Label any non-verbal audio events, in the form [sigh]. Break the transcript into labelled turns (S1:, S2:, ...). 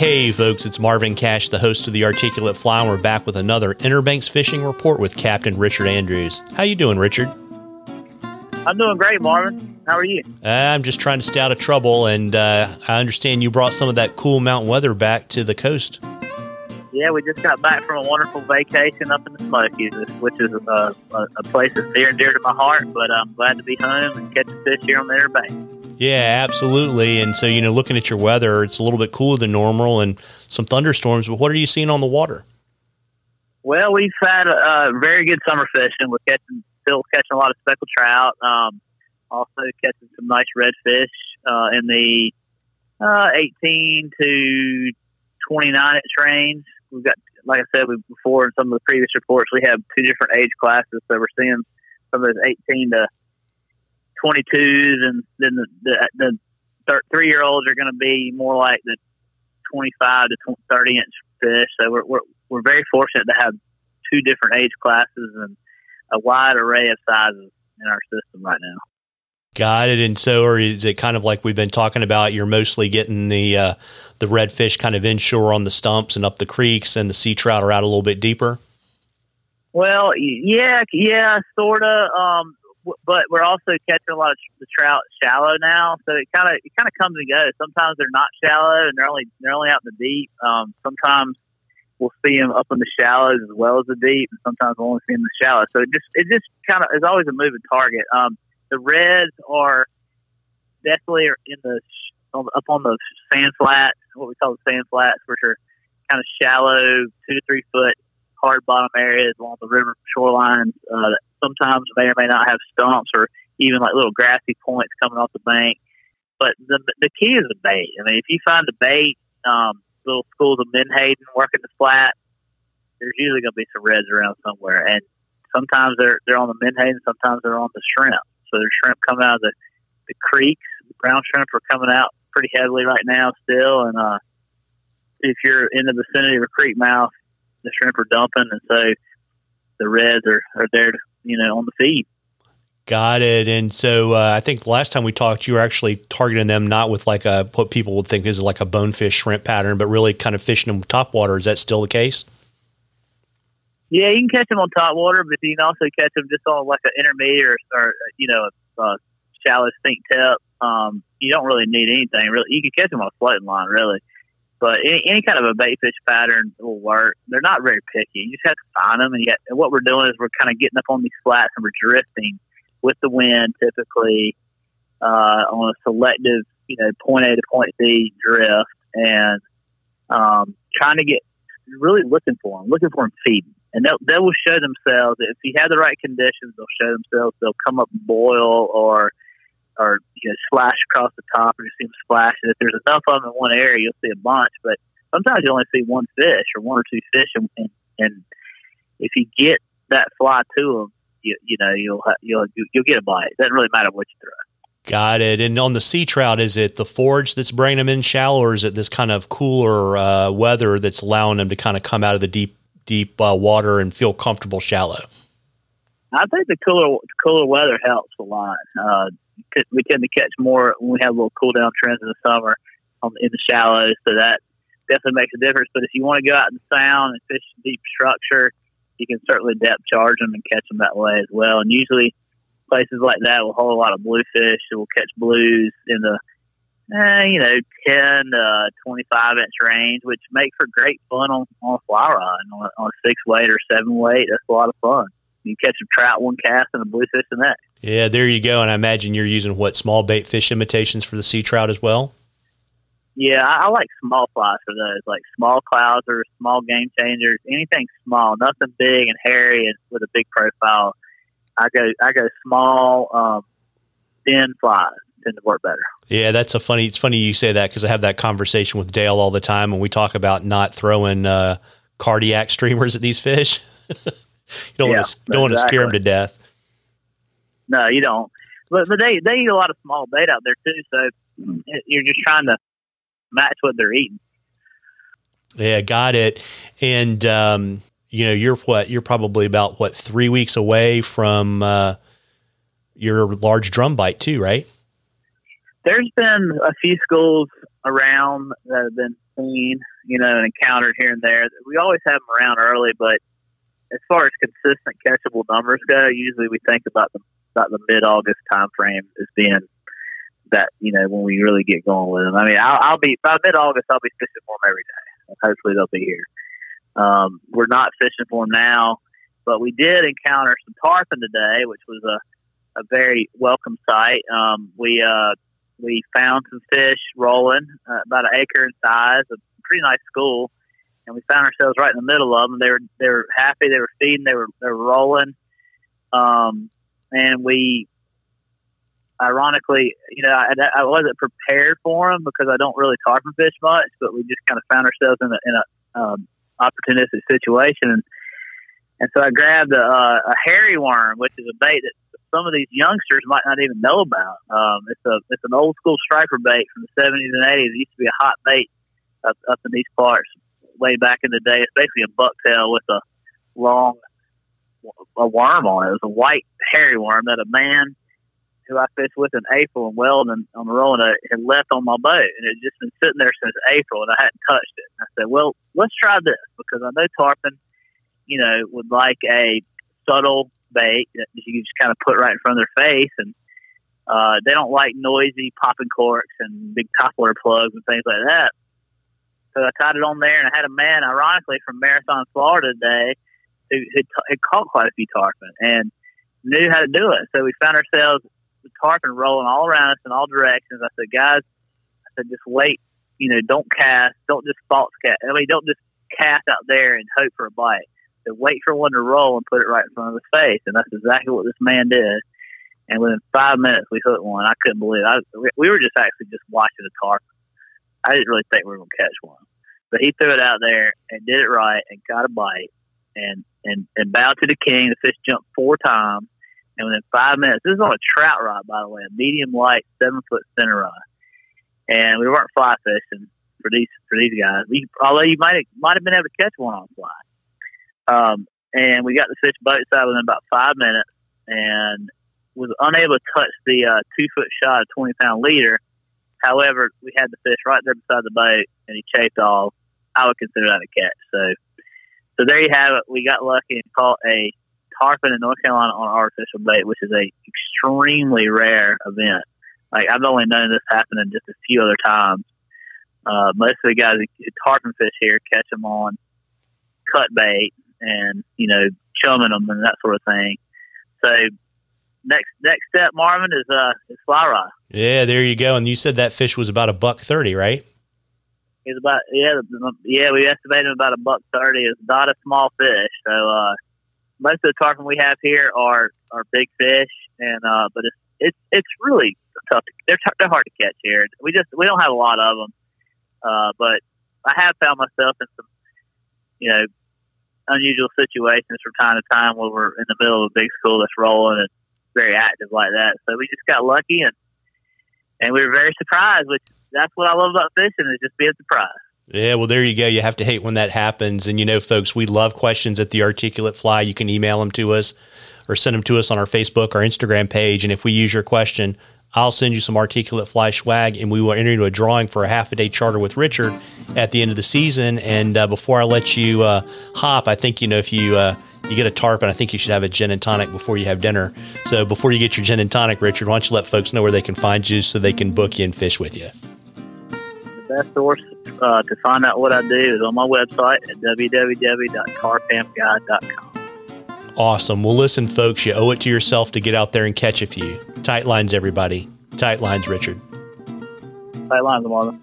S1: Hey folks, it's Marvin Cash, the host of the Articulate Fly, and we're back with another Inner Banks fishing report with Captain Richard Andrews. How you doing, Richard?
S2: I'm doing great, Marvin. How are you?
S1: Uh, I'm just trying to stay out of trouble, and uh, I understand you brought some of that cool mountain weather back to the coast.
S2: Yeah, we just got back from a wonderful vacation up in the Smokies, which is a, a, a place that's near and dear to my heart. But I'm glad to be home and catching fish here on the Inner Banks.
S1: Yeah, absolutely. And so, you know, looking at your weather, it's a little bit cooler than normal and some thunderstorms. But what are you seeing on the water?
S2: Well, we've had a, uh, very good summer fishing. We're catching, still catching a lot of speckled trout. Um, also catching some nice redfish uh, in the uh, 18 to 29 inch range. We've got, like I said before in some of the previous reports, we have two different age classes. So we're seeing some of those 18 to 22s, and then the the, the three year olds are going to be more like the 25 to 20, 30 inch fish. So we're, we're we're very fortunate to have two different age classes and a wide array of sizes in our system right now.
S1: Got it. And so, or is it kind of like we've been talking about? You're mostly getting the uh, the redfish kind of inshore on the stumps and up the creeks, and the sea trout are out a little bit deeper.
S2: Well, yeah, yeah, sort of. Um, but we're also catching a lot of the trout shallow now, so it kind of it kind of comes and goes. Sometimes they're not shallow and they're only they're only out in the deep. Um, sometimes we'll see them up in the shallows as well as the deep, and sometimes we'll only see them in the shallow. So it just it just kind of is always a moving target. Um, the reds are definitely in the up on the sand flats, what we call the sand flats, which are kind of shallow, two to three foot hard bottom areas along the river shorelines uh, sometimes may or may not have stumps or even like little grassy points coming off the bank. But the the key is the bait. I mean, if you find the bait, um, little schools of menhaden working the flat, there's usually going to be some reds around somewhere. And sometimes they're they're on the menhaden, sometimes they're on the shrimp. So there's shrimp coming out of the the creeks. The brown shrimp are coming out pretty heavily right now still, and uh, if you're in the vicinity of a creek mouth, the shrimp are dumping, and so the reds are, are there, you know, on the feed.
S1: Got it. And so uh, I think last time we talked, you were actually targeting them not with like a what people would think is like a bonefish shrimp pattern, but really kind of fishing them top water. Is that still the case?
S2: Yeah, you can catch them on top water, but you can also catch them just on like an intermediate or, or you know, a, shallow sink tip. Um, you don't really need anything really. You can catch them on a floating line, really. But any, any kind of a bait fish pattern will work. They're not very picky. You just have to find them. And, yet, and what we're doing is we're kind of getting up on these flats and we're drifting with the wind, typically uh, on a selective, you know, point A to point B drift, and um, trying to get really looking for them, looking for them feeding. And they'll, they will show themselves if you have the right conditions. They'll show themselves. They'll come up and boil, or or you know, splash across the top, or you see them splash. And if there's enough of them in one area, you'll see a bunch. But sometimes you only see one fish or one or two fish, and, and, and if you get that fly to them, you, you know you'll you'll you'll get a bite. It doesn't really matter what you throw.
S1: Got it. And on the sea trout, is it the forage that's bringing them in shallow, or is it this kind of cooler uh, weather that's allowing them to kind of come out of the deep deep uh, water and feel comfortable shallow?
S2: I think the cooler cooler weather helps a lot. Uh, we tend to catch more when we have little cool down trends in the summer um, in the shallows, so that definitely makes a difference. But if you want to go out in the sound and fish deep structure, you can certainly depth charge them and catch them that way as well. And usually places like that will hold a lot of bluefish. It will catch blues in the eh, you know, 10 to 25 inch range, which make for great fun on, on a fly rod, on on a six weight or seven weight. That's a lot of fun. You catch a trout one cast and a bluefish the next.
S1: Yeah, there you go. And I imagine you're using what small bait fish imitations for the sea trout as well.
S2: Yeah, I, I like small flies for those, like small Clousers or small game changers, anything small, nothing big and hairy and with a big profile. I go, I go small, um, thin flies tend to work better.
S1: Yeah, that's a funny. It's funny you say that because I have that conversation with Dale all the time, and we talk about not throwing uh, cardiac [laughs] streamers at these fish. [laughs] you don't yeah, want to don't want to scare them to death.
S2: No, you don't. But, but they they eat a lot of small bait out there too, so you're just trying to match what they're eating.
S1: Yeah, got it. And um, you know, you're what? You're probably about what three weeks away from uh, your large drum bite too, right?
S2: There's been a few schools around that have been seen, you know, and encountered here and there. We always have them around early, but as far as consistent catchable numbers go, usually we think about the about the mid August time frame as being that you know when we really get going with them. I mean, I'll, I'll be by mid August. I'll be fishing for them every day. Hopefully, they'll be here. Um, we're not fishing for them now, but we did encounter some tarpon today, which was a, a very welcome sight. Um, we uh, we found some fish rolling uh, about an acre in size, a pretty nice school, and we found ourselves right in the middle of them. They were they were happy, they were feeding, they were they were rolling, um, and we ironically, you know, I, I wasn't prepared for them because I don't really tarpon fish much, but we just kind of found ourselves in a, in a um, opportunistic situation. And, and so I grabbed a, a hairy worm, which is a bait that some of these youngsters might not even know about. Um, it's a it's an old school striper bait from the 70s and 80s. It used to be a hot bait up, up in these parts way back in the day. It's basically a bucktail with a long a worm on it. It was a white hairy worm that a man who I fished with in April in Weldon on the Roanoke had left on my boat, and it had just been sitting there since April, and I hadn't touched it. And I said, "Well, let's try this because I know tarpon, you know, would like a subtle bait that you just kind of put right in front of their face, and uh, they don't like noisy popping corks and big topwater plugs and things like that." So I tied it on there, and I had a man, ironically, from Marathon, Florida today, who had, had caught quite a few tarpon and knew how to do it. So we found ourselves the tarpon rolling all around us in all directions. I said, guys, I said, just wait. You know, don't cast. Don't just false cast. I mean, don't just cast out there and hope for a bite. So wait for one to roll and put it right in front of his face. And that's exactly what this man did. And within five minutes, we hooked one. I couldn't believe it. I, we were just actually just watching the tarpon. I didn't really think we were going to catch one. But he threw it out there and did it right and got a bite and, and, and bowed to the king. The fish jumped four times and within five minutes, this is on a trout rod, by the way, a medium light seven foot center rod. And we weren't fly fishing for these for these guys. We, although you might might have been able to catch one on fly. Um, and we got the fish boat side within about five minutes, and was unable to touch the uh, two foot shot of twenty pound leader. However, we had the fish right there beside the boat, and he chased off. I would consider that a catch. So, so there you have it. We got lucky and caught a tarpon in North Carolina on artificial bait, which is a extremely rare event. Like I've only known this happen in just a few other times. Uh, most of the guys who tarpon fish here catch them on cut bait and you know chumming them and that sort of thing. So next next step, Marvin, is uh is fly rod.
S1: Yeah, there you go. And you said that fish was about a buck thirty, right?
S2: It's about yeah yeah we estimated about a buck thirty. It's not a small fish, so uh, most of the tarpon we have here are are big fish, and uh, but it's it's it's really tough. To, they're they're hard to catch here. We just we don't have a lot of them, uh, but I have found myself in some you know unusual situations from time to time where we're in the middle of a big school that's rolling and very active like that. So we just got lucky and and we were very surprised, which that's what I love about fishing is just being surprised.
S1: Yeah, well, there you go. You have to hate when that happens. And you know, folks, we love questions at the Articulate Fly. You can email them to us or send them to us on our Facebook or Instagram page. And if we use your question, I'll send you some Articulate Fly swag and we will enter into a drawing for a half a day charter with Richard at the end of the season. And uh, before I let you uh, hop, I think, you know, if you. Uh, you get a tarpon, I think you should have a gin and tonic before you have dinner. So before you get your gin and tonic, Richard, why don't you let folks know where they can find you so they can book you and fish with you?
S2: Best source uh, to find out what I do is on my website at www.tarpamguide.com.
S1: Awesome. Well, listen, folks, you owe it to yourself to get out there and catch a few. Tight lines, everybody. Tight lines, Richard.
S2: Tight lines, Marvin.